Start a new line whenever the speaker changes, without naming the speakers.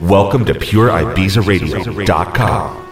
Welcome to PureIbizaRadio.com.